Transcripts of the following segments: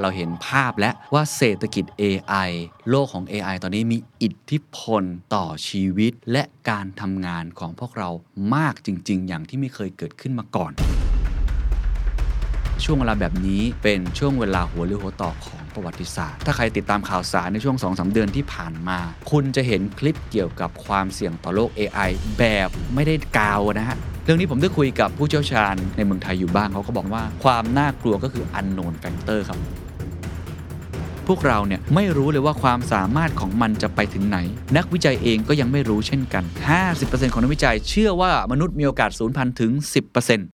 เราเห็นภาพและว่าเศรษฐกิจ AI โลกของ AI ตอนนี้มีอิทธิพลต่อชีวิต และการทำงานของพวกเรามากจริง ๆ อย่างที่ไม่เคยเกิดขึ้นมาก่อน ช่วงเวลาแบบนี้เป็นช่วงเวลาหัวเรือหัวต่อของประวัติศาสตร์ ถ้าใครติดตามข่าวสารในช่วง2อสเดือนที่ผ่านมา คุณจะเห็นคลิปเกี่ยวกับความเสี่ยงต่อโลก AI แบบไม่ได้กาวนะฮะเรื่องนี้ผมได้คุยกับผู้เชี่ยวชาญในเมืองไทยอยู่บ้างเขาก็บอกว่าความน่ากลัวก็คือ unknown factor ครับ พวกเราเนี่ยไม่รู้เลยว่าความสามารถของมันจะไปถึงไหน นักวิจัยเองก็ยังไม่รู้เช่นกัน 50%ของนักวิจัยเชื่อว่ามนุษย์มีโอกาสสูญพันธุ์ถึง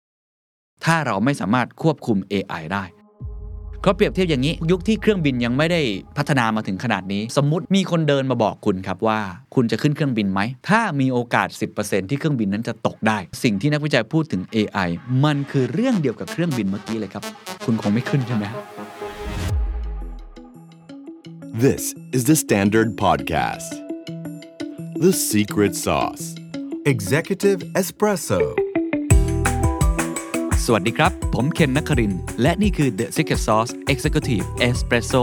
10%ถ้าเราไม่สามารถควบคุม AI ได้เขาเปรียบเทียบอย่างนี้ ยุคที่เครื่องบินยังไม่ได้พัฒนามาถึงขนาดนี้ สมมติมีคนเดินมาบอกคุณครับว่า คุณจะขึ้นเครื่องบินไหม ถ้ามีโอกาส 10%ที่เครื่องบินนั้นจะตกได้ สิ่งที่นักวิจัยพูดถึง AI มันคือเรื่องเดียวกับเครื่องบินเมื่อกี้เลยครับ คุณคงไม่ขึ้นใช่ไหม This is the Standard Podcast. The Secret Sauce. Executive Espresso สวัสดีครับ ผมเคนนักครินทร์และนี่คือ The Secret Sauce Executive Espresso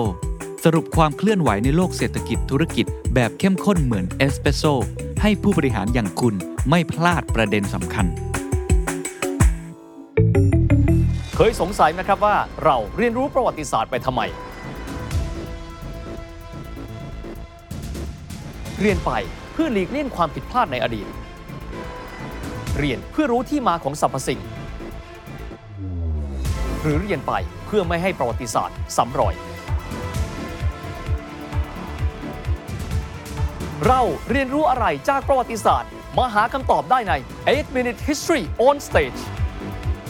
สรุปความเคลื่อนไหวในโลกเศรษฐกิจธุรกิจแบบเข้มข้นเหมือนเอสเปรสโซให้ผู้บริหารอย่างคุณไม่พลาดประเด็นสำคัญ เคยสงสัยไหมครับว่าเราเรียนรู้ประวัติศาสตร์ไปทำไม เรียนไปเพื่อหลีกเลี่ยงความผิดพลาดในอดีต เรียนเพื่อรู้ที่มาของสรรพสิ่ง หรือเรียนไปเพื่อไม่ให้ประวัติศาสตร์ซ้ำรอย เราเรียนรู้อะไรจากประวัติศาสตร์ มาหาคำตอบได้ใน 8 Minute History on Stage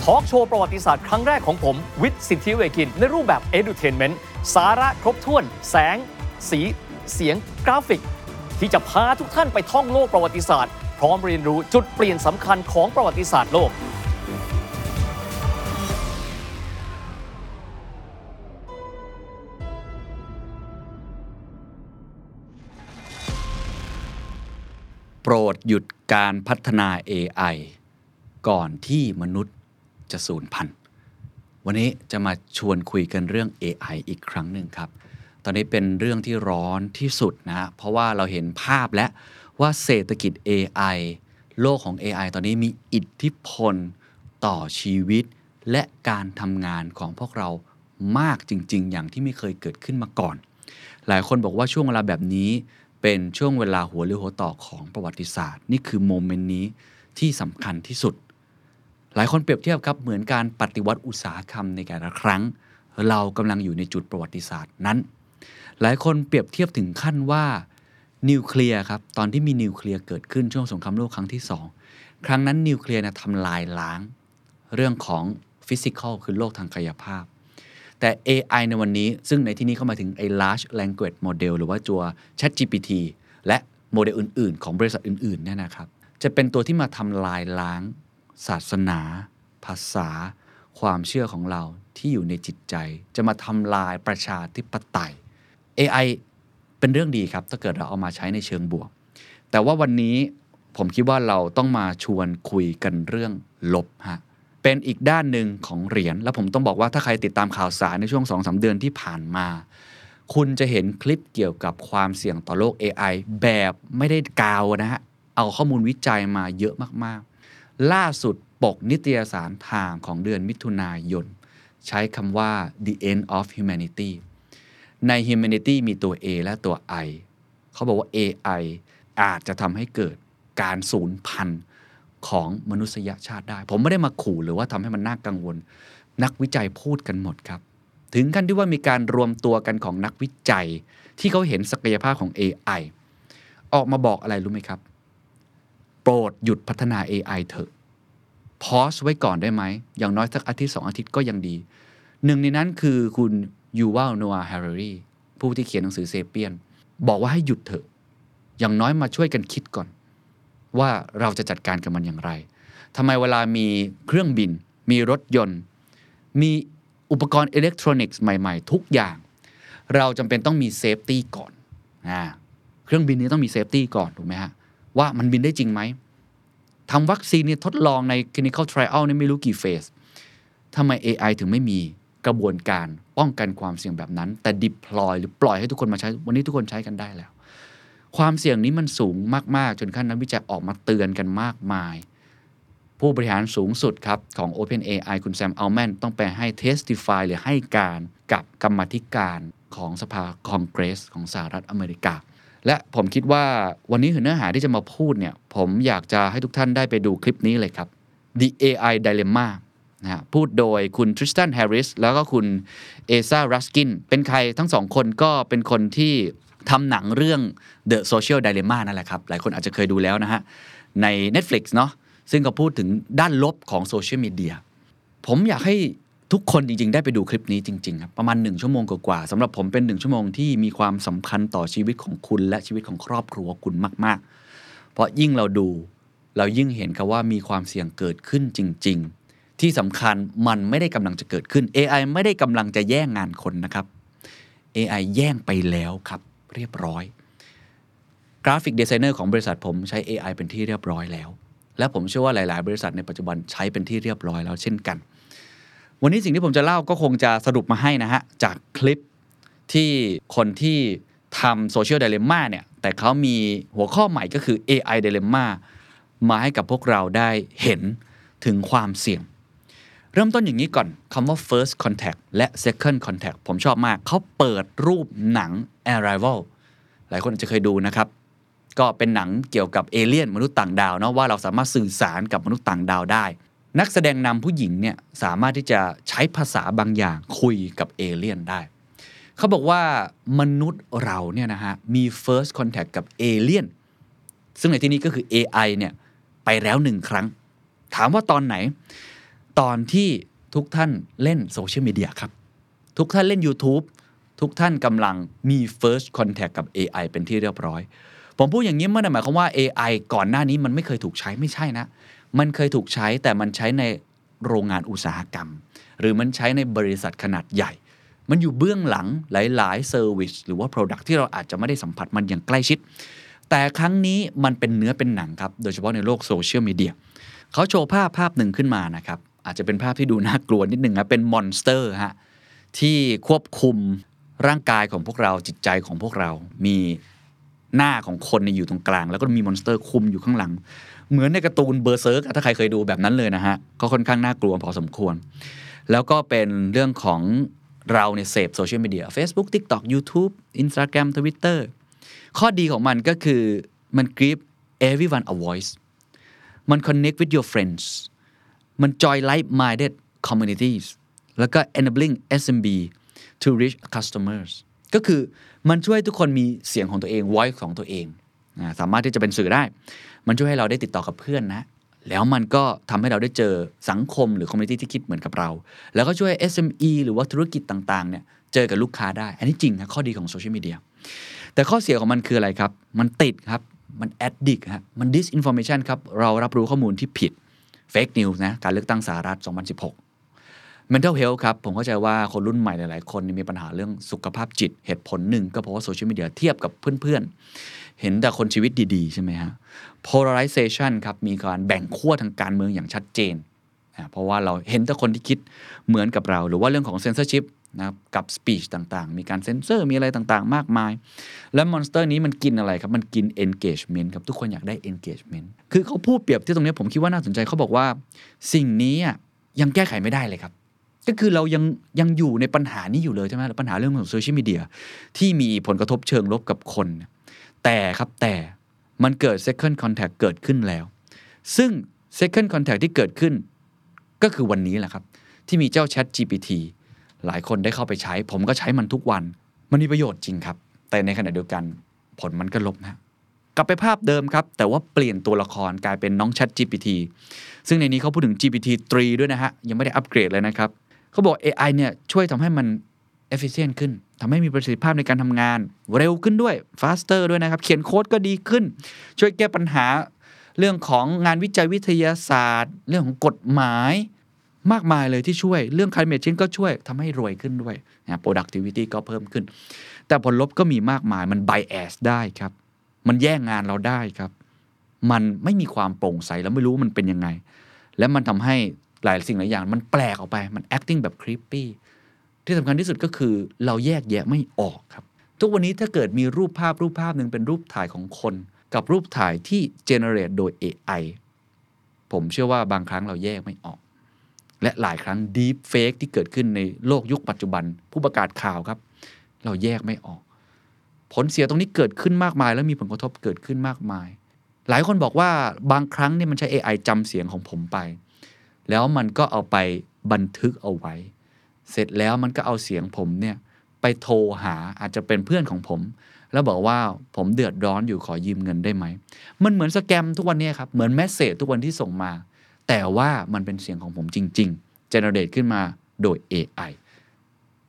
ทอล์กโชว์ประวัติศาสตร์ครั้งแรกของผม วิทย์สิทธิเวกิน ในรูปแบบ Edutainment สาระครบถ้วน แสง สี เสียงกราฟิก ที่จะพาทุกท่านไปท่องโลกประวัติศาสตร์ พร้อมเรียนรู้จุดเปลี่ยนสำคัญของประวัติศาสตร์โลก โปรดหยุดการพัฒนา AI ก่อนที่มนุษย์จะสูญพันธุ์ วันนี้จะมาชวนคุยกันเรื่อง AI อีกครั้งหนึ่งครับ ตอนนี้เป็นเรื่องที่ร้อนที่สุดนะเพราะว่าเราเห็นภาพและว่าเศรษฐกิจ AI โลกของ AI ตอนนี้มีอิทธิพลต่อชีวิต และการทำงานของพวกเรามากจริง ๆ อย่างที่ไม่เคยเกิดขึ้นมาก่อน หลายคนบอกว่าช่วงเวลาแบบนี้ เป็นช่วงเวลาหัวเลี้ยวหัวต่อของประวัติศาสตร์ นี่คือ moment นี้ที่สำคัญที่สุด หลายคนเปรียบเทียบครับเหมือนการปฏิวัติอุตสาหกรรมในแต่ละครั้ง เรากำลังอยู่ในจุดประวัติศาสตร์นั้น หลายคนเปรียบเทียบถึงขั้นว่านิวเคลียร์ครับตอนที่มีนิวเคลียร์เกิดขึ้นช่วงสงครามโลกครั้งที่สองครั้งนั้นนิวเคลียร์นะทำลายล้าง เรื่องของ physical คือโลกทางกายภาพ แต่ AI ในวันนี้ซึ่งในที่นี้เข้ามาถึงไอ้ large language model หรือว่าตัว ChatGPT และโมเดลอื่น ๆ ของบริษัทอื่นๆเนี่ยนะครับจะเป็นตัวที่มาทำลายล้าง ศาสนา ภาษา ความเชื่อของเราที่อยู่ในจิตใจ จะมาทำลายประชาธิปไตย AI เป็นเรื่องดีครับ ถ้าเกิดเราเอามาใช้ในเชิงบวก แต่ว่าวันนี้ผมคิดว่าเราต้องมาชวนคุยกันเรื่องลบฮะเป็นอีกด้านหนึ่งของเหรียญแล้วผมต้องบอกว่าถ้าใครติดตามข่าวสารในช่วง2อสเดือนที่ผ่านมา คุณจะเห็นคลิปเกี่ยวกับความเสี่ยงต่อโลก AI แบบไม่ได้กาวนะฮะเอาข้อมูลวิจัยมาเยอะมากๆ ล่าสุดปกนิตยสารทางของเดือนมิถุนายน ใช้คำว่า the end of humanity ใน humanity มีตัว A และตัว I เขาบอกว่า AI อาจจะทำให้เกิดการสูญพันธุ์ของมนุษยชาติได้ ผมไม่ได้มาขู่หรือว่าทำให้มันน่ากังวล นักวิจัยพูดกันหมดครับ ถึงขั้นที่ว่ามีการรวมตัวกันของนักวิจัย ที่เขาเห็นศักยภาพของ AI ออกมาบอกอะไรรู้ไหมครับ โปรดหยุดพัฒนา AI เถอะพอสไว้ก่อนได้ไหม อย่างน้อยสักอาทิตย์สองอาทิตย์ก็ยังดี หนึ่งในนั้นคือคุณ ยูวัลโนอาฮร์รีผู้ที่เขียนหนังสือ Sapiens บอกว่าให้หยุดเถอะ อย่างน้อยมาช่วยกันคิดก่อน ว่าเราจะจัดการกับมันอย่างไรทำไมเวลามีเครื่องบิน มีรถยนต์ มีอุปกรณ์อิเล็กทรอนิกส์ใหม่ ๆ ทุกอย่าง เราจำเป็นต้องมี safety ก่อนอ่าเครื่องบินนี้ต้องมี safety ก่อนถูกไหมฮะว่ามันบินได้จริงไหมทำวัคซีนเนี่ยทดลองใน clinical trial เนี่ยไม่รู้กี่เฟสทำไม AI ถึงไม่มีกระบวนการ ป้องกันความเสี่ยงแบบนั้น แต่ deploy หรือปล่อยให้ทุกคนมาใช้ วันนี้ทุกคนใช้กันได้แล้ว ความเสี่ยงนี้มันสูงมาก ๆ จนขั้นนักวิจัยออกมาเตือนกันมากมาย ผู้บริหารสูงสุดครับ ของ OpenAI คุณแซมอัลแมนต้องไปให้ testify หรือให้การกับกรรมธิการของสภาคองเกรส ของสหรัฐอเมริกา และผมคิดว่าวันนี้คือเนื้อหาที่จะมาพูดเนี่ยผมอยากจะให้ทุกท่านได้ไปดูคลิปนี้เลยครับ The AI Dilemma นะพูดโดยคุณ Tristan Harris แล้วก็คุณ Aza Raskin เป็นใครทั้งสองคนก็เป็นคนที่ทำหนังเรื่อง The Social Dilemma นั่นแหละครับ หลายคนอาจจะเคยดูแล้วนะฮะ ใน Netflix เนาะซึ่งก็พูดถึงด้านลบของโซเชียลมีเดียผมอยากให้ทุกคนจริง ๆ ได้ไปดูคลิปนี้จริง ๆ ครับ ประมาณ 1 ชั่วโมงกว่าๆสำหรับผมเป็น 1 ชั่วโมงที่มีความสำคัญต่อชีวิตของคุณ และชีวิตของครอบครัวคุณมาก ๆ เพราะยิ่งเราดู เรายิ่งเห็นครับว่ามีความเสี่ยงเกิดขึ้นจริง ๆ ที่สำคัญมันไม่ได้กำลังจะเกิดขึ้น AI ไม่ได้กำลังจะแย่งงานคนนะครับ AI แย่งไปแล้วครับ เรียบร้อย กราฟิกดีไซเนอร์ของบริษัทผมใช้ AI เป็นที่เรียบร้อยแล้ว และผมเชื่อว่าหลาย ๆ บริษัทในปัจจุบันใช้เป็นที่เรียบร้อยแล้วเช่นกัน วันนี้สิ่งที่ผมจะเล่าก็คงจะสรุปมาให้นะฮะ จากคลิปที่คนที่ทำโซเชียล d ด l เลม่าเนี่ย แต่เขามีหัวข้อใหม่ก็คือ AI Dilemma มาให้กับพวกเราได้เห็นถึงความเสี่ยง เริ่มต้นอย่างนี้ก่อนคำว่า first contact และ second contact ผมชอบมาก เขาเปิดรูปหนัง Arrival หลายคนอาจจะเคยดูนะครับ ก็เป็นหนังเกี่ยวกับเอเลี่ยนมนุษย์ต่างดาวเนาะว่าเราสามารถสื่อสารกับมนุษย์ต่างดาวได้ นักแสดงนำผู้หญิงเนี่ยสามารถที่จะใช้ภาษาบางอย่างคุยกับเอเลี่ยนได้ เขาบอกว่ามนุษย์เราเนี่ยนะฮะมี first contact กับเอเลี่ยนซึ่งในที่นี้ก็คือ AI เนี่ยไปแล้วหนึ่งครั้ง ถามว่าตอนไหน ตอนที่ทุกท่านเล่นโซเชียลมีเดียครับ ทุกท่านเล่น YouTube ทุกท่านกำลังมี first contact กับ AI เป็นที่เรียบร้อย ผมพูดอย่างนี้ไม่ได้หมายความว่า AI ก่อนหน้านี้มันไม่เคยถูกใช้ไม่ใช่นะ มันเคยถูกใช้แต่มันใช้ในโรงงานอุตสาหกรรม หรือมันใช้ในบริษัทขนาดใหญ่ มันอยู่เบื้องหลังหลายๆ Service หรือว่า Product ที่เราอาจจะไม่ได้สัมผัสมันอย่างใกล้ชิด แต่ครั้งนี้มันเป็นเนื้อเป็นหนังครับ โดยเฉพาะในโลกโซเชียลมีเดียเขาโชว์ภาพภาพหนึ่งขึ้นมานะครับ อาจจะเป็นภาพที่ดูน่ากลัวนิดหนึ่งนะเป็น monster ฮะที่ควบคุมร่างกายของพวกเราจิตใจของพวกเรา มีหน้าของคนอยู่ตรงกลาง แล้วก็มี monster คุมอยู่ข้างหลัง เหมือนในการ์ตูน Berserk ถ้าใครเคยดูแบบนั้นเลยนะฮะก็ค่อนข้างน่ากลัวพอสมควร แล้วก็เป็นเรื่องของเราเนี่ยเสพโซเชียลมีเดีย Facebook TikTok YouTube Instagram Twitter ข้อดีของมันก็คือมัน give everyone a voice มัน connect with your friends มัน join like-minded communities แล้วก็ enabling SMB to reach customers ก็คือมันช่วยทุกคนมีเสียงของตัวเอง voice ของตัวเองสามารถที่จะเป็นสื่อได้ มันช่วยให้เราได้ติดต่อกับเพื่อนนะ แล้วมันก็ทำให้เราได้เจอสังคมหรือ community ที่คิดเหมือนกับเรา แล้วก็ช่วย SME หรือว่าธุรกิจต่างๆเนี่ยเจอกับลูกค้าได้ อันนี้จริงนะข้อดีของโซเชียลมีเดีย แต่ข้อเสียของมันคืออะไรครับ มันติดครับ มัน addict ฮะ มัน disinformation ครับ เรารับรู้ข้อมูลที่ผิด fake news นะการเลือกตั้งสหรัฐ 2016 mental health ครับ ผมเข้าใจว่าคนรุ่นใหม่หลาย ๆ คนมีปัญหาเรื่องสุขภาพจิต เหตุผลหนึ่งก็เพราะว่าโซเชียลมีเดียเทียบกับเพื่อน ๆ เห็นแต่คนชีวิตดี ๆ ใช่ไหมฮะ polarization ครับ มีการแบ่งขั้วทางการเมืองอย่างชัดเจนนะเพราะว่าเราเห็นแต่คนที่คิดเหมือนกับเรา หรือว่าเรื่องของ censorship นะครับกับ speech ต่างๆ มีการเซ็นเซอร์มีอะไรต่างๆ มากมาย แล้ว monster นี้มันกินอะไรครับ มันกิน engagement ครับ ทุกคนอยากได้ engagement คือเขาพูดเปรียบที่ตรงนี้ผมคิดว่าน่าสนใจเขาบอกว่า สิ่งนี้ยังแก้ไขไม่ได้เลยครับ ก็คือเรายังยังอยู่ในปัญหานี้อยู่เลยใช่ไหมปัญหาเรื่องของโซเชียลมีเดียที่มีผลกระทบเชิงลบกับคน แต่ครับแต่มันเกิด second contact เกิดขึ้นแล้ว ซึ่ง second contact ที่เกิดขึ้น ก็คือวันนี้แหละครับ ที่มีเจ้า Chat GPT หลายคนได้เข้าไปใช้ ผมก็ใช้มันทุกวัน มันมีประโยชน์จริงครับ แต่ในขณะเดียวกันผลมันก็ลบนะกลับไปภาพเดิมครับ แต่ว่าเปลี่ยนตัวละครกลายเป็นน้อง Chat GPT ซึ่งในนี้เขาพูดถึง GPT 3 ด้วยนะฮะ ยังไม่ได้อัปเกรดเลยนะครับ เขาบอก AI เนี่ยช่วยทำให้มัน efficient ขึ้นทำให้มีประสิทธิภาพในการทำงาน เร็วขึ้นด้วย faster ด้วยนะครับ เขียนโค้ดก็ดีขึ้น ช่วยแก้ปัญหาเรื่องของงานวิจัยวิทยาศาสตร์ เรื่องของกฎหมาย มากมายเลยที่ช่วยเรื่อง climate change ก็ช่วยทำให้รวยขึ้นด้วยนะ productivity ก็เพิ่มขึ้น แต่ผลลบก็มีมากมายมัน bias ได้ครับ มันแย่งงานเราได้ครับ มันไม่มีความโปร่งใสแล้วไม่รู้มันเป็นยังไง และมันทำให้หลายสิ่งหลายอย่าง มันแปลกออกไปมัน acting แบบ creepy ที่สำคัญที่สุดก็คือเราแยกแยะไม่ออกครับ ทุกวันนี้ถ้าเกิดมีรูปภาพรูปภาพหนึ่งเป็นรูปถ่ายของคน กับรูปถ่ายที่เจเนเรตโดย AI ผมเชื่อว่าบางครั้งเราแยกไม่ออก และหลายครั้ง Deep Fake ที่เกิดขึ้นในโลกยุคปัจจุบัน ผู้ประกาศข่าวครับ เราแยกไม่ออก ผลเสียตรงนี้เกิดขึ้นมากมาย แล้วมีผลกระทบเกิดขึ้นมากมาย หลายคนบอกว่าบางครั้งเนี่ยมันใช้ AI จำเสียงของผมไป แล้วมันก็เอาไปบันทึกเอาไว้ เสร็จแล้วมันก็เอาเสียงผมเนี่ยไปโทรหาอาจจะเป็นเพื่อนของผม แล้วบอกว่าผมเดือดร้อนอยู่ขอยืมเงินได้ไหม มันเหมือนสแกมทุกวันนี้ครับ เหมือนแมสเซจทุกวันที่ส่งมา แต่ว่ามันเป็นเสียงของผมจริงๆเจเนเรตขึ้นมาโดย AI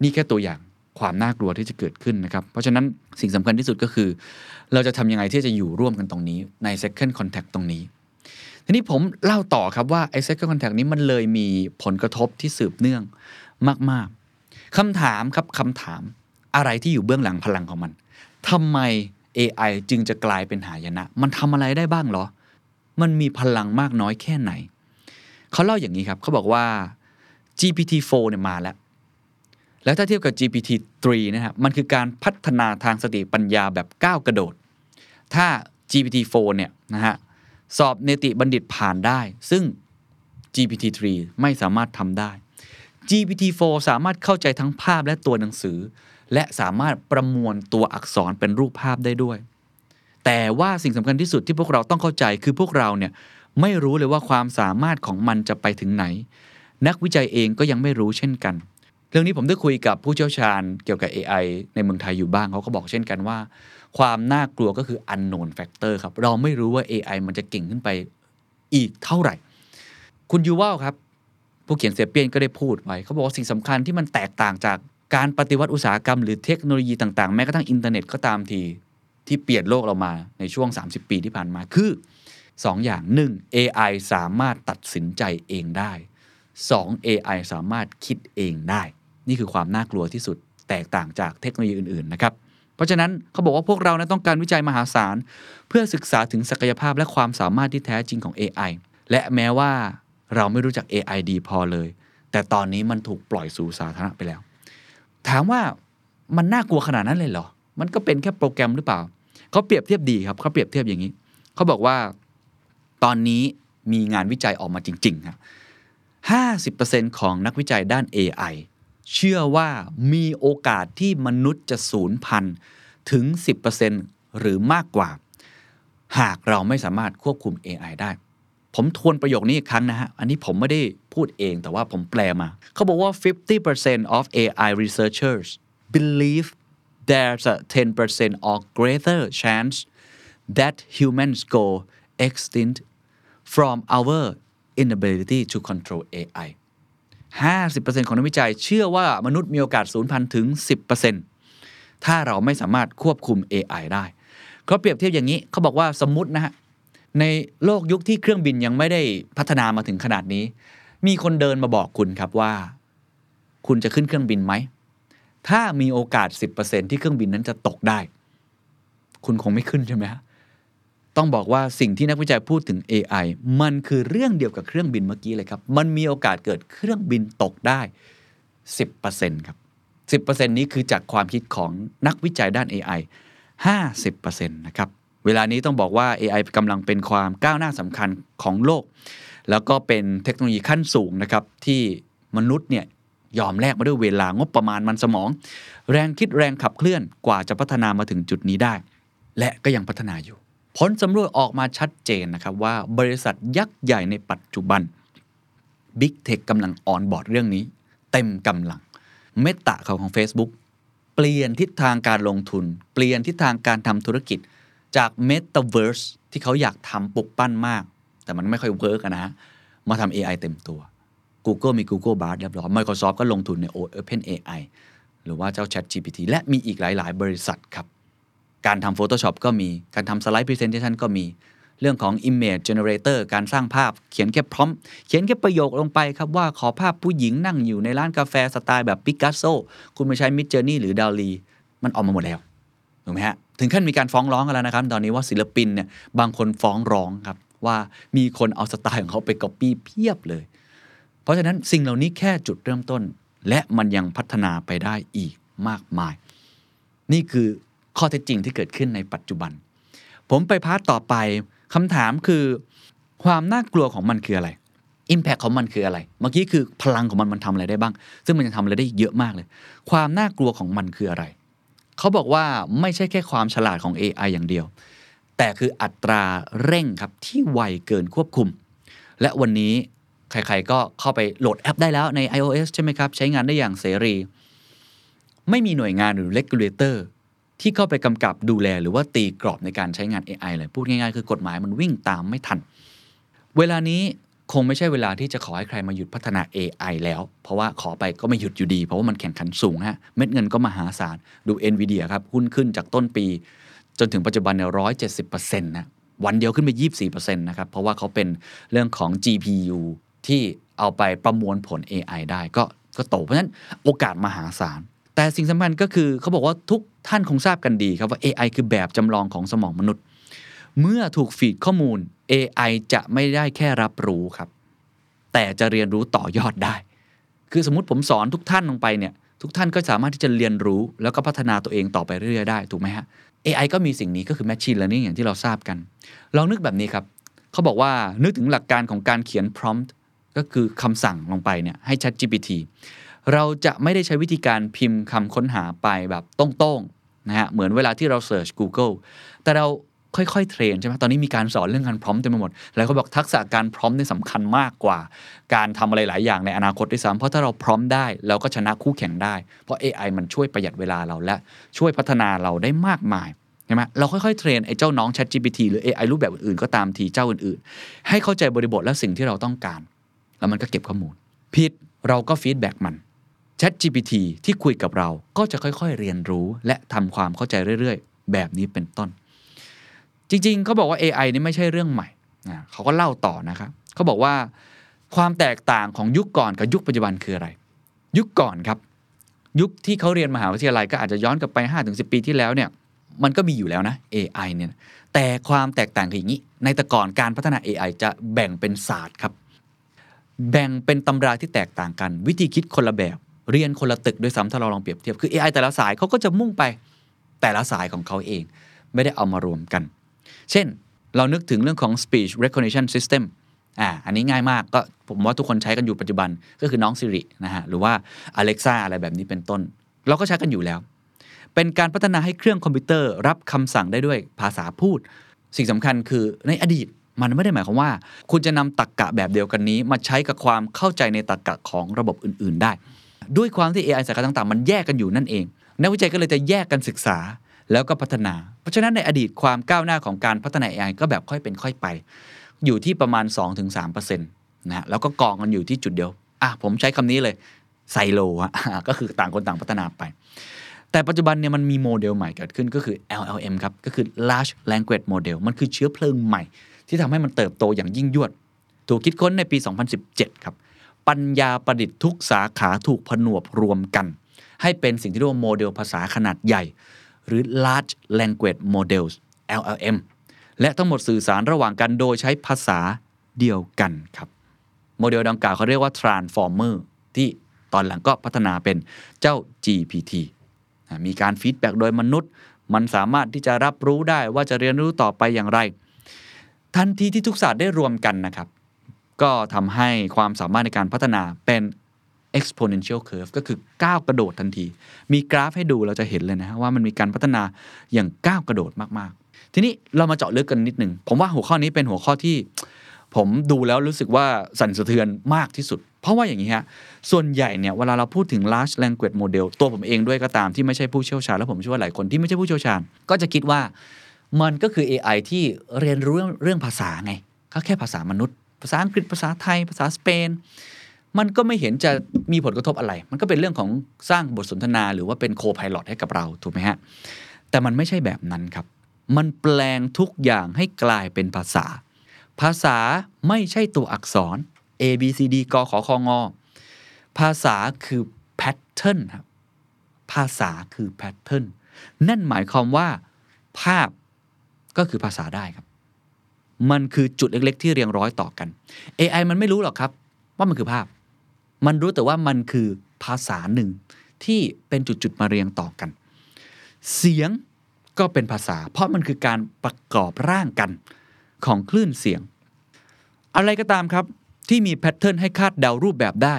นี่แค่ตัวอย่างความน่ากลัวที่จะเกิดขึ้นนะครับ เพราะฉะนั้นสิ่งสำคัญที่สุดก็คือ เราจะทำยังไงที่จะอยู่ร่วมกันตรงนี้ใน second contact ตรงนี้ ทีนี้ผมเล่าต่อครับว่าไอ้ second contact นี้มันเลยมีผลกระทบที่สืบเนื่องมาก ๆคำถามครับคำถามอะไรที่อยู่เบื้องหลังพลังของมันทำไม AI จึงจะกลายเป็นหายนะ มันทำอะไรได้บ้างหรอ มันมีพลังมากน้อยแค่ไหน เขาเล่าอย่างนี้ครับเขาบอกว่า GPT-4 เนี่ยมาแล้ว แล้วถ้าเทียบกับ GPT-3 นะครับมันคือการพัฒนาทางสติปัญญาแบบก้าวกระโดด ถ้า GPT-4 เนี่ยนะฮะสอบเนติบัณฑิตผ่านได้ ซึ่ง GPT-3 ไม่สามารถทำได้ GPT-4 สามารถเข้าใจทั้งภาพและตัวหนังสือ และสามารถประมวลตัวอักษรเป็นรูปภาพได้ด้วย แต่ว่าสิ่งสำคัญที่สุดที่พวกเราต้องเข้าใจคือพวกเราเนี่ย ไม่รู้เลยว่าความสามารถของมันจะไปถึงไหน นักวิจัยเองก็ยังไม่รู้เช่นกัน เรื่องนี้ผมได้คุยกับผู้เชี่ยวชาญเกี่ยวกับ AI ในเมืองไทยอยู่บ้างเขาก็บอกเช่นกันว่า ความน่ากลัวก็คือ unknown factor ครับ เราไม่รู้ว่า AI มันจะเก่งขึ้นไปอีกเท่าไหร่ คุณยูวัลครับ ผู้เขียนเซเปียนก็ได้พูดไว้เขาบอกว่าสิ่งสำคัญที่มันแตกต่างจากการปฏิวัติอุตสาหกรรมหรือเทคโนโลยีต่างๆ แม้กระทั่งอินเทอร์เน็ตก็ตามทีที่เปลี่ยนโลกเรามาในช่วง 30 ปีที่ผ่านมาคือ 2อย่าง 1. AI สามารถตัดสินใจเองได้ 2. AI สามารถคิดเองได้ นี่คือความน่ากลัวที่สุดแตกต่างจากเทคโนโลยีอื่น ๆ นะครับ เพราะฉะนั้นเขาบอกว่าพวกเรานะต้องการวิจัยมหาศาล เพื่อศึกษาถึงศักยภาพและความสามารถที่แท้จริงของ AI และแม้ว่าเราไม่รู้จัก AI ดีพอเลย แต่ตอนนี้มันถูกปล่อยสู่สาธารณะไปแล้ว ถามว่ามันน่ากลัวขนาดนั้นเลยเหรอ มันก็เป็นแค่โปรแกรมหรือเปล่า เขาเปรียบเทียบดีครับ เขาเปรียบเทียบอย่างนี้ เขาบอกว่า ตอนนี้มีงานวิจัยออกมาจริงๆครับ50%ของนักวิจัยด้าน AI เชื่อว่ามีโอกาสที่มนุษย์จะสูญพันธุ์ถึง 10%หรือมากกว่า หากเราไม่สามารถควบคุม AI ได้ ผมทวนประโยคนี้อีกครั้งนะฮะ อันนี้ผมไม่ได้พูดเองแต่ว่าผมแปลมา เขาบอกว่า 50% of AI researchers believe there's a 10% or greater chance that humans go extinct from our inability to control AI 50%ของนักวิจัยเชื่อว่ามนุษย์มีโอกาสสูญพันธุ์ถึง 10%ถ้าเราไม่สามารถควบคุม AI ได้เขาเปรียบเทียบอย่างนี้เขาบอกว่าสมมตินะฮะในโลกยุคที่เครื่องบินยังไม่ได้พัฒนามาถึงขนาดนี้ มีคนเดินมาบอกคุณครับว่า คุณจะขึ้นเครื่องบินไหม ถ้ามีโอกาส 10%ที่เครื่องบินนั้นจะตกได้ คุณคงไม่ขึ้นใช่ไหมฮะ ต้องบอกว่าสิ่งที่นักวิจัยพูดถึง AI มันคือเรื่องเดียวกับเครื่องบินเมื่อกี้เลยครับ มันมีโอกาสเกิดเครื่องบินตกได้ 10%ครับ 10%นี้คือจากความคิดของนักวิจัยด้าน AI 50%นะครับ เวลานี้ต้องบอกว่า AI กำลังเป็นความก้าวหน้าสำคัญของโลก แล้วก็เป็นเทคโนโลยีขั้นสูงนะครับ ที่มนุษย์เนี่ยยอมแลกมาด้วยเวลางบประมาณมันสมอง แรงคิดแรงขับเคลื่อนกว่าจะพัฒนามาถึงจุดนี้ได้ และก็ยังพัฒนาอยู่ ผลสำรวจออกมาชัดเจนนะครับว่าบริษัทยักษ์ใหญ่ในปัจจุบัน Big Tech กำลังออนบอร์ดเรื่องนี้ เต็มกำลัง เมตาเของของ Facebook เปลี่ยนทิศทางการลงทุน เปลี่ยนทิศทางการทำธุรกิจจาก Metaverse ที่เขาอยากทำปลุกปั้นมาก แต่มันไม่ค่อยเวิร์กนะฮะมาทำ AI เต็มตัว Google มี Google Bard เรียบร้อย Microsoft ก็ลงทุนใน Open AI หรือว่าเจ้า Chat GPT และมีอีกหลาย ๆ บริษัทครับ การทำ Photoshop ก็มีการทำ Slide Presentation ก็มีเรื่องของ Image Generator การสร้างภาพเขียนแค่พร้อม เขียนแค่ประโยคลงไปครับว่าขอภาพผู้หญิงนั่งอยู่ในร้านกาแฟสไตล์แบบปิกัสโซคุณไม่ใช้ Midjourney หรือ DALL-E มันออกมาหมดแล้วถูกไหมฮะถึงขั้นมีการฟ้องร้องกันแล้วนะครับ ตอนนี้ว่าศิลปินเนี่ยบางคนฟ้องร้องครับว่ามีคนเอาสไตล์ของเขาไปก๊อปปี้เพียบเลย เพราะฉะนั้นสิ่งเหล่านี้แค่จุดเริ่มต้น และมันยังพัฒนาไปได้อีกมากมาย นี่คือ ข้อเท็จจริงที่เกิดขึ้นในปัจจุบัน ผมไปพาร์ทต่อไปคำถามคือ ความน่ากลัวของมันคืออะไร Impact ของมันคืออะไร เมื่อกี้คือพลังของมันมันทำอะไรได้บ้าง ซึ่งมันยังทำอะไรได้เยอะมากเลย ความน่ากลัวของมันคืออะไร เขาบอกว่าไม่ใช่แค่ความฉลาดของ AI อย่างเดียว แต่คืออัตราเร่งครับที่ไวเกินควบคุม และวันนี้ใครๆก็เข้าไปโหลดแอปได้แล้วใน iOS ใช่ไหมครับ ใช้งานได้อย่างเสรี ไม่มีหน่วยงานหรือ regulator ที่เข้าไปกำกับดูแล หรือว่าตีกรอบในการใช้งาน AI เลยพูดง่ายๆ คือกฎหมายมันวิ่งตามไม่ทัน เวลานี้คงไม่ใช่เวลาที่จะขอให้ใครมาหยุดพัฒนา AI แล้ว เพราะว่าขอไปก็ไม่หยุดอยู่ดี เพราะว่ามันแข่งขันสูงฮะเม็ดเงินก็มหาศาลดู NVIDIA ครับหุ้นขึ้นจากต้นปี จนถึงปัจจุบันเนี่ยร้อยเจ็ดสิบเปอร์เซ็นต์นะวันเดียวขึ้นไปยี่สี่เปอร์เซ็นต์นะครับ เพราะว่าเขาเป็นเรื่องของ GPU ที่เอาไปประมวลผล AI ได้ก็ก็โต เพราะฉะนั้นโอกาสมหาศาล แต่สิ่งสำคัญก็คือเขาบอกว่าทุก ท่านคงทราบกันดีครับว่า AI คือแบบจำลองของสมองมนุษย์ เมื่อถูกฟีดข้อมูล AI จะไม่ได้แค่รับรู้ครับ แต่จะเรียนรู้ต่อยอดได้ คือสมมติผมสอนทุกท่านลงไปเนี่ย ทุกท่านก็สามารถที่จะเรียนรู้ แล้วก็พัฒนาตัวเองต่อไปเรื่อยๆได้ถูกไหมฮะ AI ก็มีสิ่งนี้ก็คือ Machine Learning อย่างที่เราทราบกันลองนึกแบบนี้ครับเขาบอกว่านึกถึงหลักการของการเขียน prompt ก็คือคำสั่งลงไปเนี่ยให้ ChatGPT เราจะไม่ได้ใช้วิธีการพิมพ์คำค้นหาไปแบบตรง นะฮะเหมือนเวลาที่เรา search Google แต่เราค่อยๆ เทรนใช่ไหมตอนนี้มีการสอนเรื่องการพร้อมเต็มไปหมด แล้วเขาบอกทักษะการพร้อมนี่สำคัญมากกว่า การทำอะไรหลายอย่างในอนาคตด้วยซ้ำเพราะถ้าเราพร้อมได้ เราก็ชนะคู่แข่งได้ เพราะ AI มันช่วยประหยัดเวลาเราและช่วยพัฒนาเราได้มากมายใช่ไหมเราค่อยๆ train ไอ้เจ้าน้อง ChatGPT หรือ AI รูปแบบอื่นๆ ก็ตามทีเจ้าอื่นๆ ให้เข้าใจบริบทและสิ่งที่เราต้องการ แล้วมันก็เก็บข้อมูลผิดเราก็ feedback มัน ChatGPT ที่คุยกับเราก็จะค่อยๆ เรียนรู้และทำความเข้าใจเรื่อยๆ แบบนี้เป็นต้น จริงๆเขาบอกว่า AI นี่ไม่ใช่เรื่องใหม่เขาก็เล่าต่อนะครับเขาบอกว่าความแตกต่างของยุคก่อนกับยุคปัจจุบันคืออะไร ยุคก่อนครับ ยุคที่เขาเรียนมหาวิทยาลัยก็อาจจะย้อนกลับไป 5-10 ปีที่แล้วเนี่ยมันก็มีอยู่แล้วนะ AI เนี่ยแต่ความแตกต่างคืออย่างนี้ ในแต่ก่อนการพัฒนา AI จะแบ่งเป็นศาสตร์ครับ แบ่งเป็นตำราที่แตกต่างกัน วิธีคิดคนละแบบ เรียนคนละตึกด้วยซ้ำถ้าเราลองเปรียบเทียบคือ AI แต่ละสายเขาก็จะมุ่งไปแต่ละสายของเขาเอง ไม่ได้เอามารวมกัน เช่น เรานึกถึงเรื่องของ speech recognition system อ่าอันนี้ง่ายมากก็ผมว่าทุกคนใช้กันอยู่ปัจจุบันก็คือน้อง Siri นะฮะหรือว่า Alexa อะไรแบบนี้เป็นต้น เราก็ใช้กันอยู่แล้ว เป็นการพัฒนาให้เครื่องคอมพิวเตอร์รับคำสั่งได้ด้วยภาษาพูด สิ่งสำคัญคือในอดีตมันไม่ได้หมายความว่า คุณจะนำตรกกะแบบเดียวกันนี้ มาใช้กับความเข้าใจในตรกกะของระบบอื่น ๆ ได้ ด้วยความที่ AI สาขาต่างๆ มันแยกกันอยู่นั่นเอง นักวิจัยก็เลยจะแยกกันศึกษาแล้วก็พัฒนา เพราะฉะนั้นในอดีตความก้าวหน้าของการพัฒนา AI ก็แบบค่อยเป็นค่อยไป อยู่ที่ประมาณ 2-3%นะฮะแล้วก็กองกันอยู่ที่จุดเดียวอะผมใช้คำนี้เลยไซโลฮะก็คือต่างคนต่างพัฒนาไป แต่ปัจจุบันเนี่ยมันมีโมเดลใหม่เกิดขึ้นก็คือ LLM ครับ ก็คือ Large Language Model มันคือเชื้อเพลิงใหม่ ที่ทำให้มันเติบโตอย่างยิ่งยวด ถูกคิดค้นในปี 2017 ครับ ปัญญาประดิษฐ์ทุกสาขาถูกผนวกรวมกัน ให้เป็นสิ่งที่เรียกว่าโมเดลภาษาขนาดใหญ่ หรือ Large Language Models LLM และทั้งหมดสื่อสารระหว่างกันโดยใช้ภาษาเดียวกันครับ โมเดลดังกล่าวเขาเรียกว่า Transformer ที่ตอนหลังก็พัฒนาเป็นเจ้า GPT มีการ feedback โดยมนุษย์ มันสามารถที่จะรับรู้ได้ว่าจะเรียนรู้ต่อไปอย่างไร ทันทีที่ทุกศาสตร์ได้รวมกันนะครับ ก็ทำให้ความสามารถในการพัฒนาเป็น exponential curve ก็คือก้าวกระโดดทันที มีกราฟให้ดูเราจะเห็นเลยนะว่ามันมีการพัฒนาอย่างก้าวกระโดดมากๆ ทีนี้เรามาเจาะลึกกันนิดหนึ่งผมว่าหัวข้อนี้เป็นหัวข้อที่ ผมดูแล้วรู้สึกว่าสั่นสะเทือนมากที่สุด เพราะว่าอย่างนี้ฮะส่วนใหญ่เนี่ยเวลาเราพูดถึง large language model ตัวผมเองด้วยก็ตามที่ไม่ใช่ผู้เชี่ยวชาญ และผมเชื่อว่าหลายคนที่ไม่ใช่ผู้เชี่ยวชาญ ก็จะคิดว่ามันก็คือ AI ที่เรียนรู้เรื่องภาษาไงก็แค่ภาษามนุษย์ ภาษาอังกฤษภาษาไทย ภาษาสเปน มันก็ไม่เห็นจะมีผลกระทบอะไร มันก็เป็นเรื่องของสร้างบทสนทนาหรือว่าเป็น copilot ให้กับเราถูกไหมฮะแต่มันไม่ใช่แบบนั้นครับ มันแปลงทุกอย่างให้กลายเป็นภาษา ภาษาไม่ใช่ตัวอักษร A B C D กขอคองอภาษาคือ pattern ครับภาษาคือ pattern นั่นหมายความว่า ภาพก็คือภาษาได้ครับ มันคือจุดเล็ก ๆ ที่เรียงร้อยต่อกัน AI มันไม่รู้หรอกครับ ว่ามันคือภาพ มันรู้แต่ว่ามันคือภาษาหนึ่งที่เป็นจุดๆมาเรียงต่อกัน เสียงก็เป็นภาษา เพราะมันคือการประกอบร่างกันของคลื่นเสียง อะไรก็ตามครับที่มีแพทเทิร์นให้คาดเดารูปแบบได้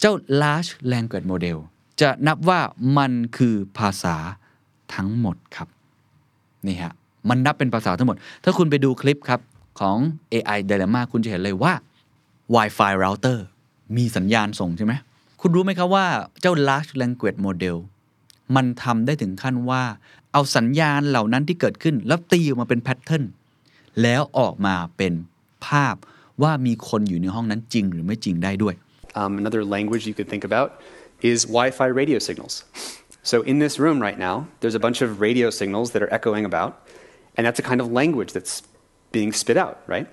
เจ้า large language model จะนับว่ามันคือภาษาทั้งหมดครับ นี่ฮะ มันนับเป็นภาษาทั้งหมด ถ้าคุณไปดูคลิปครับ ของ AI Dilemma คุณจะเห็นเลยว่า Wi-Fi router มีสัญญาณส่งใช่ไหม คุณรู้ไหมครับว่าเจ้า large language model มันทำได้ถึงขั้นว่า เอาสัญญาณเหล่านั้นที่เกิดขึ้น แล้วตีออกมาเป็นแพทเทิร์นแล้วออกมาเป็นภาพว่ามีคนอยู่ในห้องนั้นจริงหรือไม่จริงได้ด้วย Um, another language you could think about is Wi Fi radio signals. So, in this room right now, there's a bunch of radio signals that are echoing about, and that's a kind of language that's being spit out, right?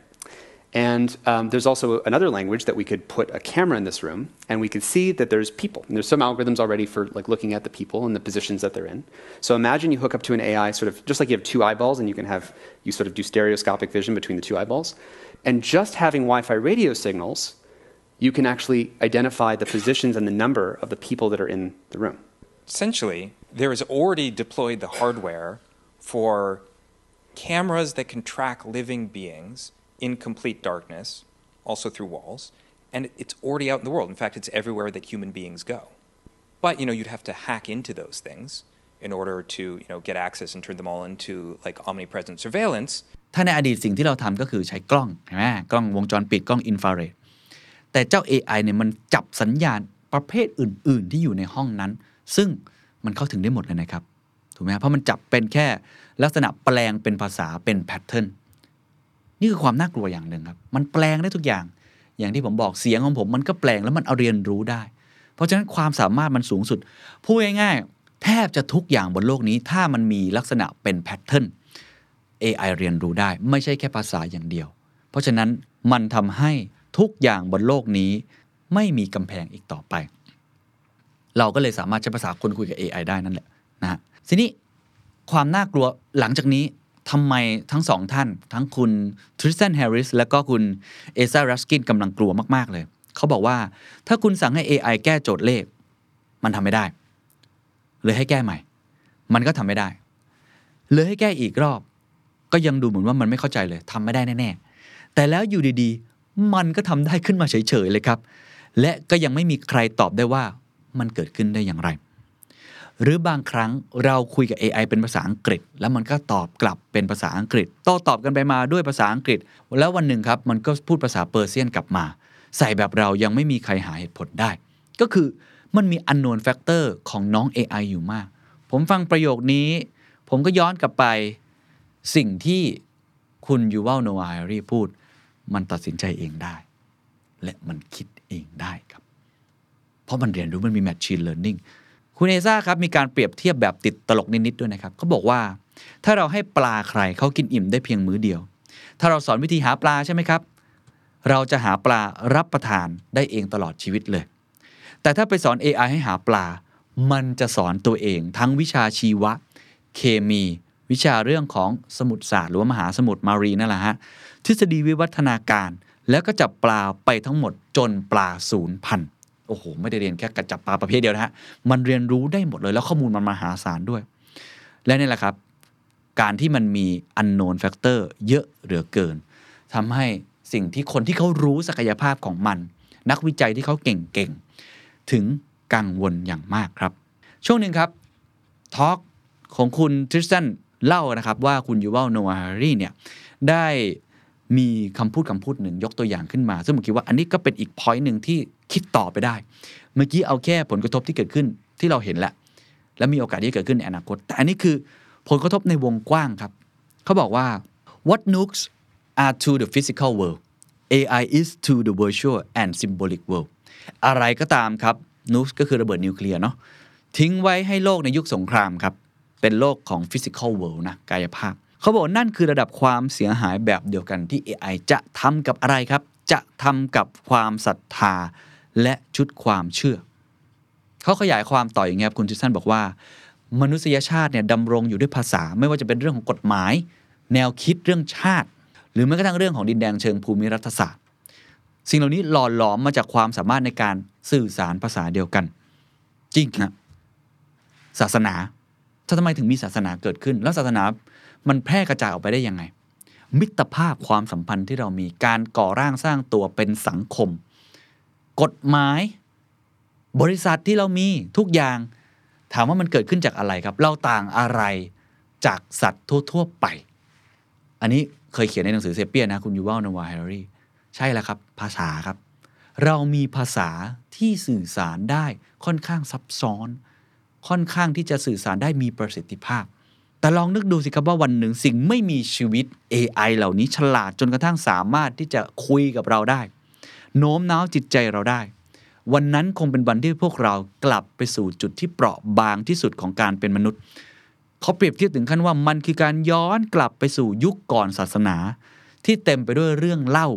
And um, there's also another language that we could put a camera in this room, and we could see that there's people. And there's some algorithms already for like looking at the people and the positions that they're in. So imagine you hook up to an AI, sort of just like you have two eyeballs, and you can have you sort of do stereoscopic vision between the two eyeballs, and just having Wi-Fi radio signals you can actually identify the positions and the number of the people that are in the room. Essentially, there is already deployed the hardware for cameras that can track living beings in complete darkness, also through walls, and it's already out in the world. In fact, it's everywhere that human beings go. But you know, you'd have to hack into those things in order to you know get access and turn them all into like omnipresent surveillance. ถ้าในอดีตสิ่งที่เราทำก็คือใช้กล้องใช่ไหมกล้องวงจรปิดกล้องอินฟราเรดแต่เจ้า AI เนี่ยมันจับสัญญาณประเภทอื่น ๆ ที่อยู่ในห้องนั้น ซึ่งมันเข้าถึงได้หมดเลยนะครับ ถูกไหมเพราะมันจับเป็นแค่ลักษณะแปลงเป็นภาษาเป็น pattern นี่คือความน่ากลัวอย่างหนึ่งครับ มันแปลงได้ทุกอย่าง อย่างที่ผมบอกเสียงของผมมันก็แปลงแล้วมันเอาเรียนรู้ได้ เพราะฉะนั้นความสามารถมันสูงสุดพูดง่ายๆแทบจะทุกอย่างบนโลกนี้ ถ้ามันมีลักษณะเป็น pattern AI เรียนรู้ได้ ไม่ใช่แค่ภาษาอย่างเดียว เพราะฉะนั้นมันทำให้ทุกอย่างบนโลกนี้ ไม่มีกำแพงอีกต่อไป เราก็เลยสามารถใช้ภาษาคนคุยกับ AI ได้นั่นแหละนะฮะ ทีนี้ความน่ากลัวหลังจากนี้ทำไมทั้งสองท่าน ทั้งคุณ Tristan Harris และก็คุณ Aza Raskin กำลังกลัวมาก ๆ เลย เขาบอกว่าถ้าคุณสั่งให้ AI แก้โจทย์เลข มันทำไม่ได้ เลยให้แก้ใหม่ มันก็ทำไม่ได้ เลยให้แก้อีกรอบ ก็ยังดูเหมือนว่ามันไม่เข้าใจเลยทำไม่ได้แน่ๆ แต่แล้วอยู่ดีๆ มันก็ทำได้ขึ้นมาเฉยๆเลยครับ และก็ยังไม่มีใครตอบได้ว่ามันเกิดขึ้นได้อย่างไร หรือบางครั้งเราคุยกับ AI เป็นภาษาอังกฤษ แล้วมันก็ตอบกลับเป็นภาษาอังกฤษโต้ตอบกันไปมาด้วยภาษาอังกฤษ แล้ววันหนึ่งครับมันก็พูดภาษาเปอร์เซียนกลับมา ใส่แบบเรายังไม่มีใครหาเหตุผลได้ ก็คือมันมี unknown factor ของน้อง AI อยู่มาก ผมฟังประโยคนี้ ผมก็ย้อนกลับไปสิ่งที่คุณยูวัลโนอารีพูด มันตัดสินใจเองได้ และมันคิดเองได้ครับ เพราะมันเรียนรู้มันมี Machine Learning คุณเอซ่าครับมีการเปรียบเทียบแบบติดตลกนิดๆด้วยนะครับเขาบอกว่า ถ้าเราให้ปลาใครเขากินอิ่มได้เพียงมื้อเดียว ถ้าเราสอนวิธีหาปลาใช่ไหมครับ เราจะหาปลารับประทานได้เองตลอดชีวิตเลย แต่ถ้าไปสอน AI ให้หาปลา มันจะสอนตัวเอง ทั้งวิชาชีวะ เคมี วิชาเรื่องของสมุทรศาสตร์หรือว่ามหาสมุทรมารีนั่นแหละฮะทฤษฎีวิวัฒนาการ แล้วก็จับปลาไปทั้งหมดจนปลาศูนย์พันธุ์ โอ้โห ไม่ได้เรียนแค่กระจับปลาประเภทเดียวนะฮะ มันเรียนรู้ได้หมดเลย แล้วข้อมูลมันมหาศาลด้วย และนี่แหละครับ การที่มันมี unknown factor เยอะเหลือเกินทำให้สิ่งที่คนที่เขารู้ศักยภาพของมัน นักวิจัยที่เขาเก่งๆ ถึงกังวลอย่างมากครับ ช่วงหนึ่งครับทอล์กของคุณทริสตันเล่านะครับว่าคุณยูวัลโนอาฮารีเนี่ยได้มีคำพูดคำพูดหนึ่งยกตัวอย่างขึ้นมา ซึ่งผมคิดว่าอันนี้ก็เป็นอีกพอยต์หนึ่งที่ คิดต่อไปได้ เมื่อกี้เอาแค่ผลกระทบที่เกิดขึ้นที่เราเห็นแหละ และมีโอกาสที่จะเกิดขึ้นในอนาคต แต่อันนี้คือผลกระทบในวงกว้างครับ เขาบอกว่า what nukes are to the physical world AI is to the virtual and symbolic world อะไรก็ตามครับ nukes ก็คือระเบิดนิวเคลียร์เนาะทิ้งไว้ให้โลกในยุคสงครามครับ เป็นโลกของ physical world นะกายภาพ เขาบอกนั่นคือระดับความเสียหายแบบเดียวกันที่ AI จะทำกับอะไรครับ จะทำกับความศรัทธา และชุดความเชื่อ เขาขยายความต่ออย่างเงี้ยครับคุณทิสันบอกว่า มนุษยชาติเนี่ยดำรงอยู่ด้วยภาษาไม่ว่าจะเป็นเรื่องของกฎหมาย แนวคิดเรื่องชาติ หรือแม้กระทั่งเรื่องของดินแดงเชิงภูมิรัฐศาสตร์ สิ่งเหล่านี้หล่อหลอมมาจากความสามารถในการสื่อสารภาษาเดียวกัน จริงฮะศาสนาถ้าทำไมถึงมีศาสนาเกิดขึ้น แล้วศาสนามันแพร่กระจายออกไปได้ยังไง มิตรภาพความสัมพันธ์ที่เรามีการก่อร่างสร้างตัวเป็นสังคม กฎหมาย บริษัทที่เรามีทุกอย่าง ถามว่ามันเกิดขึ้นจากอะไรครับ เราต่างอะไรจากสัตว์ทั่ว ๆ ไป อันนี้เคยเขียนในหนังสือเซเปียนะ คุณยูวัลนวาแฮร์รี่ใช่แล้วครับ ภาษาครับ เรามีภาษาที่สื่อสารได้ค่อนข้างซับซ้อน ค่อนข้างที่จะสื่อสารได้มีประสิทธิภาพ แต่ลองนึกดูสิครับว่าวันหนึ่งสิ่งไม่มีชีวิต AI เหล่านี้ฉลาดจนกระทั่งสามารถที่จะคุยกับเราได้ โน้มน้าวจิตใจเราได้ วันนั้นคงเป็นวันที่พวกเรากลับไปสู่จุดที่เปราะบางที่สุดของการเป็นมนุษย์ เขาเปรียบเทียบถึงขั้นว่ามันคือการย้อนกลับไปสู่ยุคก่อนศาสนา ที่เต็มไปด้วยเรื่องเล่า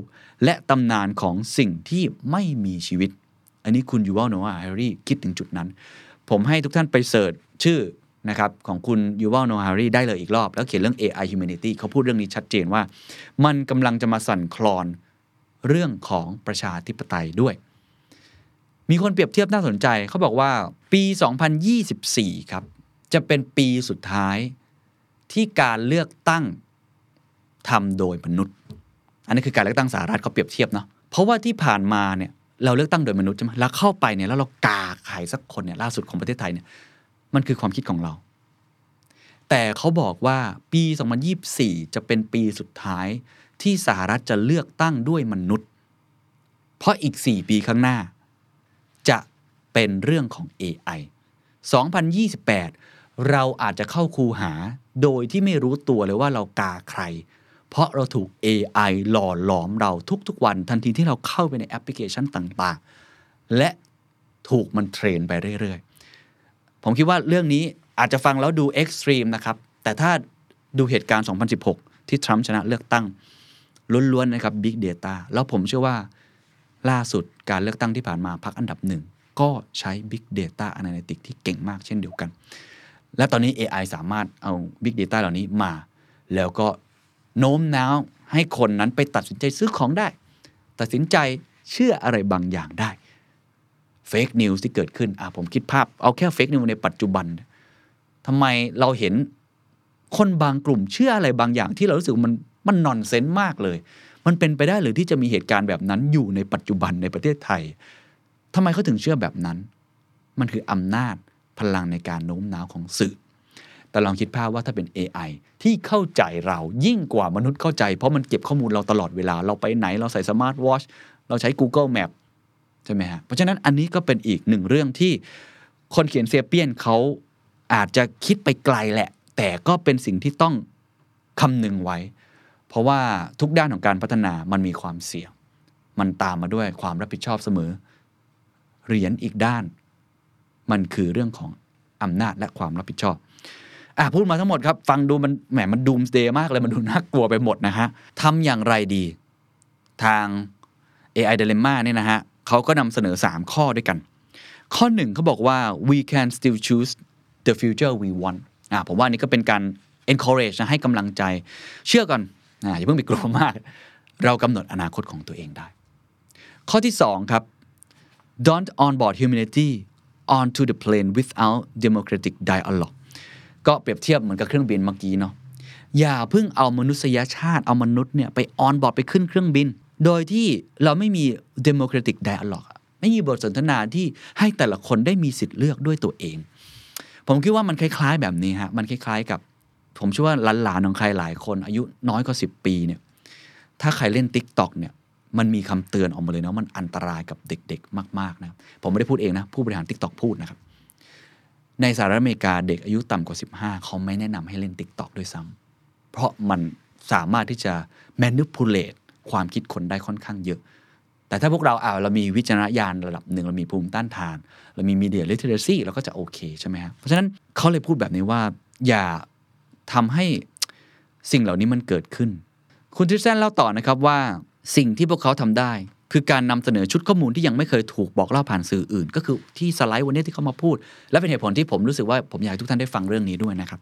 และตำนานของสิ่งที่ไม่มีชีวิต อันนี้คุณ Yuval Noah Harari คิดถึงจุดนั้น ผมให้ทุกท่านไป search ชื่อนะครับของคุณ Yuval Noah Harari ได้เลยอีกรอบ แล้วเขียนเรื่อง AI humanity เขาพูดเรื่องนี้ชัดเจนว่า มันกำลังจะมาสั่นคลอน เรื่องของประชาธิปไตยด้วย มีคนเปรียบเทียบน่าสนใจเขาบอกว่าปี 2024 ครับ จะเป็นปีสุดท้ายที่การเลือกตั้งทำโดยมนุษย์ อันนี้คือการเลือกตั้งสหรัฐเขาเปรียบเทียบเนาะเพราะว่าที่ผ่านมาเนี่ยเราเลือกตั้งโดยมนุษย์ใช่ไหมแล้วเข้าไปเนี่ยแล้วเรากาใครสักคนเนี่ยล่าสุดของประเทศไทยเนี่ยมันคือความคิดของเรา แต่เขาบอกว่าปี 2024 จะเป็นปีสุดท้ายที่สหรัฐจะเลือกตั้งด้วยมนุษย์ เพราะอีก 4 ปีข้างหน้า จะเป็นเรื่องของ AI 2028 เราอาจจะเข้าคูหาโดยที่ไม่รู้ตัวเลยว่าเรากาใคร เพราะเราถูก AI หล่อหลอมเราทุกๆ วันทันทีที่เราเข้าไปในแอปพลิเคชันต่างๆ และถูกมันเทรนไปเรื่อยๆ ผมคิดว่าเรื่องนี้ อาจจะฟังแล้วดูเอ็กซ์ตรีมนะครับ แต่ถ้าดูเหตุการณ์ 2016 ที่ทรัมป์ชนะเลือกตั้งล้วนๆนะครับ Big Data แล้วผมเชื่อว่าล่าสุดการเลือกตั้งที่ผ่านมาพักอันดับหนึ่ง ก็ใช้ Big Data Analytics ที่เก่งมากเช่นเดียวกัน และตอนนี้ AI สามารถเอา Big Data เหล่านี้มา แล้วก็โน้มน้าวให้คนนั้นไปตัดสินใจซื้อของได้ ตัดสินใจเชื่ออะไรบางอย่างได้ fake news ที่เกิดขึ้นอะผมคิดภาพเอาแค่ fake news ในปัจจุบัน ทำไมเราเห็นคนบางกลุ่มเชื่ออะไรบางอย่างที่เรารู้สึกมันมัน nonsense มากเลย มันเป็นไปได้หรือที่จะมีเหตุการณ์แบบนั้นอยู่ในปัจจุบันในประเทศไทยทำไมเขาถึงเชื่อแบบนั้น มันคืออำนาจพลังในการโน้มน้าวของสื่อ แต่ลองคิดภาพว่าถ้าเป็น AI ที่เข้าใจเรายิ่งกว่ามนุษย์เข้าใจ เพราะมันเก็บข้อมูลเราตลอดเวลา เราไปไหนเราใส่สมาร์ทวอชเราใช้ Google Map ใช่ไหมฮะ เพราะฉะนั้นอันนี้ก็เป็นอีกหนึ่งเรื่องที่คนเขียนเซเปียนเขา อาจจะคิดไปไกลแหละ แต่ก็เป็นสิ่งที่ต้องคำนึงไว้ เพราะว่าทุกด้านของการพัฒนามันมีความเสี่ยง มันตามมาด้วยความรับผิดชอบเสมอ เหรียญอีกด้าน มันคือเรื่องของอำนาจและความรับผิดชอบอะพูดมาทั้งหมดครับ ฟังดูมันแหมมันดูมสเดย์มากเลย มันดูน่ากลัวไปหมดนะฮะทำอย่างไรดี ทาง AI Dilemma เนี่ยนะฮะเขาก็นำเสนอ 3 ข้อด้วยกัน ข้อหนึ่งเขาบอกว่า we can still choose the future we want อ่าผมว่านี่ก็เป็นการ encourage นะให้กำลังใจ เชื่อก่อนอ่าอย่าเพิ่งไปกลัวมาก เรากำหนดอนาคตของตัวเองได้ ข้อที่ 2 ครับ don't onboard humanity onto the plane without democratic dialogue ก็เปรียบเทียบเหมือนกับเครื่องบินเมื่อกี้เนาะอย่าเพิ่งเอามนุษยชาติเอามนุษย์เนี่ยไปออนบอร์ดไปขึ้นเครื่องบิน โดยที่เราไม่มี democratic dialogue ไม่มีบทสนทนาที่ให้แต่ละคนได้มีสิทธิ์เลือกด้วยตัวเอง ผมคิดว่ามันคล้าย ๆ แบบนี้ฮะมันคล้าย ๆ กับ ผมเชื่อว่าหลานๆของใครหลายคน อายุน้อยกว่า10 ปีเนี่ยถ้าใครเล่น Tik t o อกเนี่ยมันมีคำเตือนออกมาเลยนะมันอันตรายกับเด็กๆ มากๆนะผมไม่ได้พูดเองนะ ผู้บริหาร Tik t o อกพูดนะครับ ในสหรัฐอเมริกาเด็กอายุต่ำกว่า 15 เขาไม่แนะนำให้เล่น Tik t o อกด้วยซ้ำเพราะมันสามารถที่จะ manipulate ความคิดคนได้ค่อนข้างเยอะ แต่ถ้าพวกเราเอาเรามีวิจารณญาณระดับหนึ่งเรามีภูมิต้านทาน เรามีมีเดียลิเทเรซีเราก็จะโอเคใช่ไหมครับเพราะฉะนั้นเขาเลยพูดแบบนี้ว่า อย่าทำให้สิ่งเหล่านี้มันเกิดขึ้น คุณทริสแซนเล่าต่อนะครับว่าสิ่งที่พวกเขาทำได้ คือการนำเสนอชุดข้อมูลที่ยังไม่เคยถูกบอกเล่าผ่านสื่ออื่น ก็คือที่สไลด์วันนี้ที่เขามาพูด และเป็นเหตุผลที่ผมรู้สึกว่าผมอยากให้ทุกท่านได้ฟังเรื่องนี้ด้วยนะครับ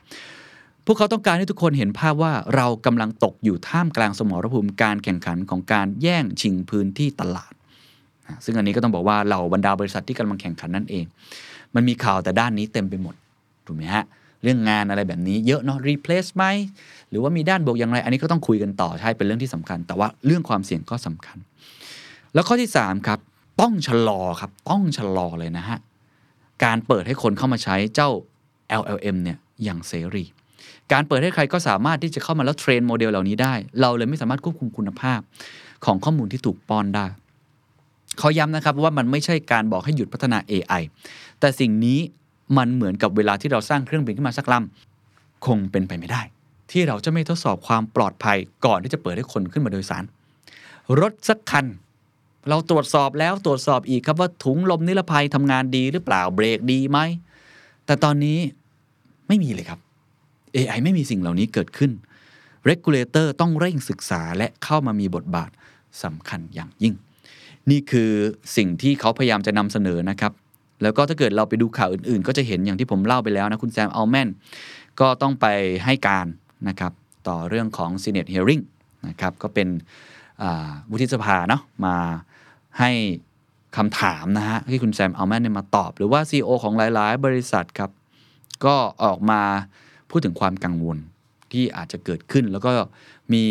พวกเขาต้องการให้ทุกคนเห็นภาพว่าเรากำลังตกอยู่ท่ามกลางสมรภูมิการแข่งขันของการแย่งชิงพื้นที่ตลาด ซึ่งอันนี้ก็ต้องบอกว่าเหล่าบรรดาบริษัทที่กำลังแข่งขันนั่นเอง มันมีข่าวแต่ด้านนี้เต็มไปหมดถูกไหมฮะเรื่องงานอะไรแบบนี้เยอะเนาะ replace ไหมหรือว่ามีด้านบวกอย่างไร อันนี้ก็ต้องคุยกันต่อใช่เป็นเรื่องที่สำคัญ แต่ว่าเรื่องความเสี่ยงก็สำคัญ แล้วข้อที่3ครับต้องชะลอครับต้องชะลอเลยนะฮะการเปิดให้คนเข้ามาใช้เจ้า LLM เนี่ยอย่างเสรี การเปิดให้ใครก็สามารถที่จะเข้ามาแล้ว train โมเดลเหล่านี้ได้ เราเลยไม่สามารถควบคุมคุณภาพของข้อมูลที่ถูกป้อนได้เขาย้ำนะครับว่ามันไม่ใช่การบอกให้หยุดพัฒนา AI แต่สิ่งนี้มันเหมือนกับเวลาที่เราสร้างเครื่องบินขึ้นมาสักลำคงเป็นไปไม่ได้ ที่เราจะไม่ทดสอบความปลอดภัยก่อนที่จะเปิดให้คนขึ้นมาโดยสาร รถสักคัน เราตรวจสอบแล้วตรวจสอบอีกครับว่าถุงลมนิรภัยทำงานดีหรือเปล่าเบรกดีไหมแต่ตอนนี้ไม่มีเลยครับ AI ไม่มีสิ่งเหล่านี้เกิดขึ้น Regulator ต้องเร่งศึกษาและเข้ามามีบทบาทสำคัญอย่างยิ่ง นี่คือสิ่งที่เขาพยายามจะนำเสนอนะครับ แล้วก็ถ้าเกิดเราไปดูข่าวอื่นๆ ก็จะเห็นอย่างที่ผมเล่าไปแล้วนะ คุณแซมอัลแมนก็ต้องไปให้การนะครับ ต่อเรื่องของ Senate Hearing นะครับ ก็เป็นวุฒิสภาเนาะมาให้คำถามนะฮะที่คุณแซมอัลแมนเนี่ยมาตอบ หรือว่า CEO ของหลาย ๆ บริษัทครับ ก็ออกมา พูดถึงความกังวลที่อาจจะเกิดขึ้น แล้วก็มี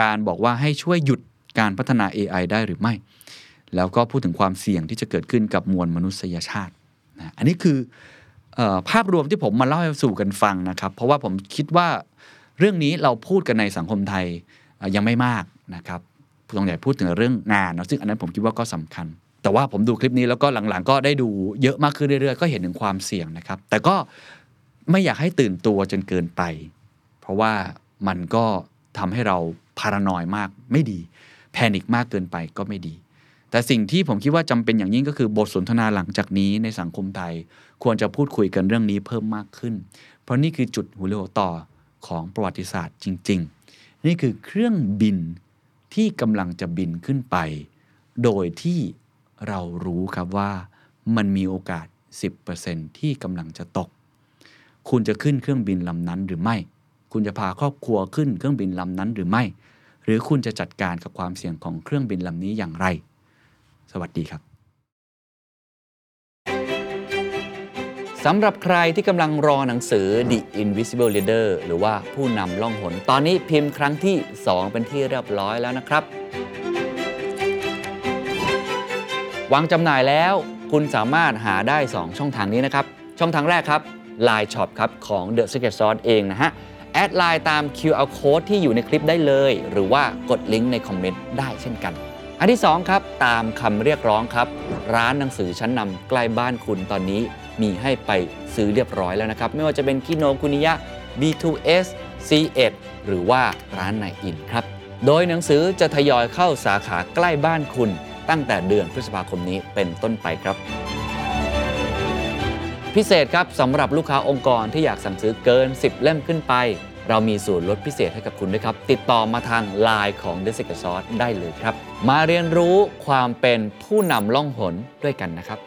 การบอกว่าให้ช่วยหยุดการพัฒนา AI ได้หรือไม่ แล้วก็พูดถึงความเสี่ยงที่จะเกิดขึ้นกับมวลมนุษยชาตินะอันนี้คือออภาพรวมที่ผมมาเล่าให้สู่กันฟังนะครับ เพราะว่าผมคิดว่าเรื่องนี้เราพูดกันในสังคมไทยยังไม่มากนะครับผู้ตรงใหญ่พูดถึงเรื่องงานเนอะซึ่งอันนั้นผมคิดว่าก็สำคัญ แต่ว่าผมดูคลิปนี้แล้วก็หลังๆ ก็ได้ดูเยอะมากขึ้นเรื่อยๆ ก็เห็นถึงความเสี่ยงนะครับ แต่ก็ ไม่อยากให้ตื่นตัวจนเกินไป เพราะว่ามันก็ทำให้เราพารานอยมากไม่ดี แพนิคมากเกินไปก็ไม่ดี แต่สิ่งที่ผมคิดว่าจำเป็นอย่างยิ่งก็คือบทสนทนาหลังจากนี้ในสังคมไทย ควรจะพูดคุยกันเรื่องนี้เพิ่มมากขึ้น เพราะนี่คือจุดหัวเรือต่อของประวัติศาสตร์จริง ๆ นี่คือเครื่องบินที่กำลังจะบินขึ้นไป โดยที่เรารู้ครับว่ามันมีโอกาส 10%ที่กำลังจะตก คุณจะขึ้นเครื่องบินลำนั้นหรือไม่ คุณจะพาครอบครัวขึ้นเครื่องบินลำนั้นหรือไม่ หรือคุณจะจัดการกับความเสี่ยงของเครื่องบินลำนี้อย่างไร สวัสดีครับสำหรับใครที่กำลังรอหนังสือ The Invisible Leader หรือว่าผู้นำล่องหน ตอนนี้พิมพ์ครั้งที่ 2 เป็นที่เรียบร้อยแล้วนะครับ วางจำหน่ายแล้วคุณสามารถหาได้ 2 ช่องทางนี้นะครับ ช่องทางแรกครับ Line Shop ครับของ The Secret Sauce เองนะฮะ แอดไลน์ตาม QR Code ที่อยู่ในคลิปได้เลย หรือว่ากดลิงก์ในคอมเมนต์ได้เช่นกัน อันที่ 2 ครับ ตามคำเรียกร้องครับ ร้านหนังสือชั้นนำใกล้บ้านคุณตอนนี้มีให้ไปซื้อเรียบร้อยแล้วนะครับ ไม่ว่าจะเป็นคิโนคุนิยะ B2S C1 หรือว่าร้านนายอินทร์ครับ โดยหนังสือจะทยอยเข้าสาขาใกล้บ้านคุณ ตั้งแต่เดือนพฤษภาคมนี้เป็นต้นไปครับ พิเศษครับสำหรับลูกค้าองค์กรที่อยากสั่งซื้อเกิน 10 เล่มขึ้นไป เรามีส่วนลดพิเศษให้กับคุณด้วยครับ ติดต่อมาทาง l ล n e ของ The Secret Sauce ได้เลยครับ มาเรียนรู้ความเป็นผู้นำล่องหนด้วยกันนะครับ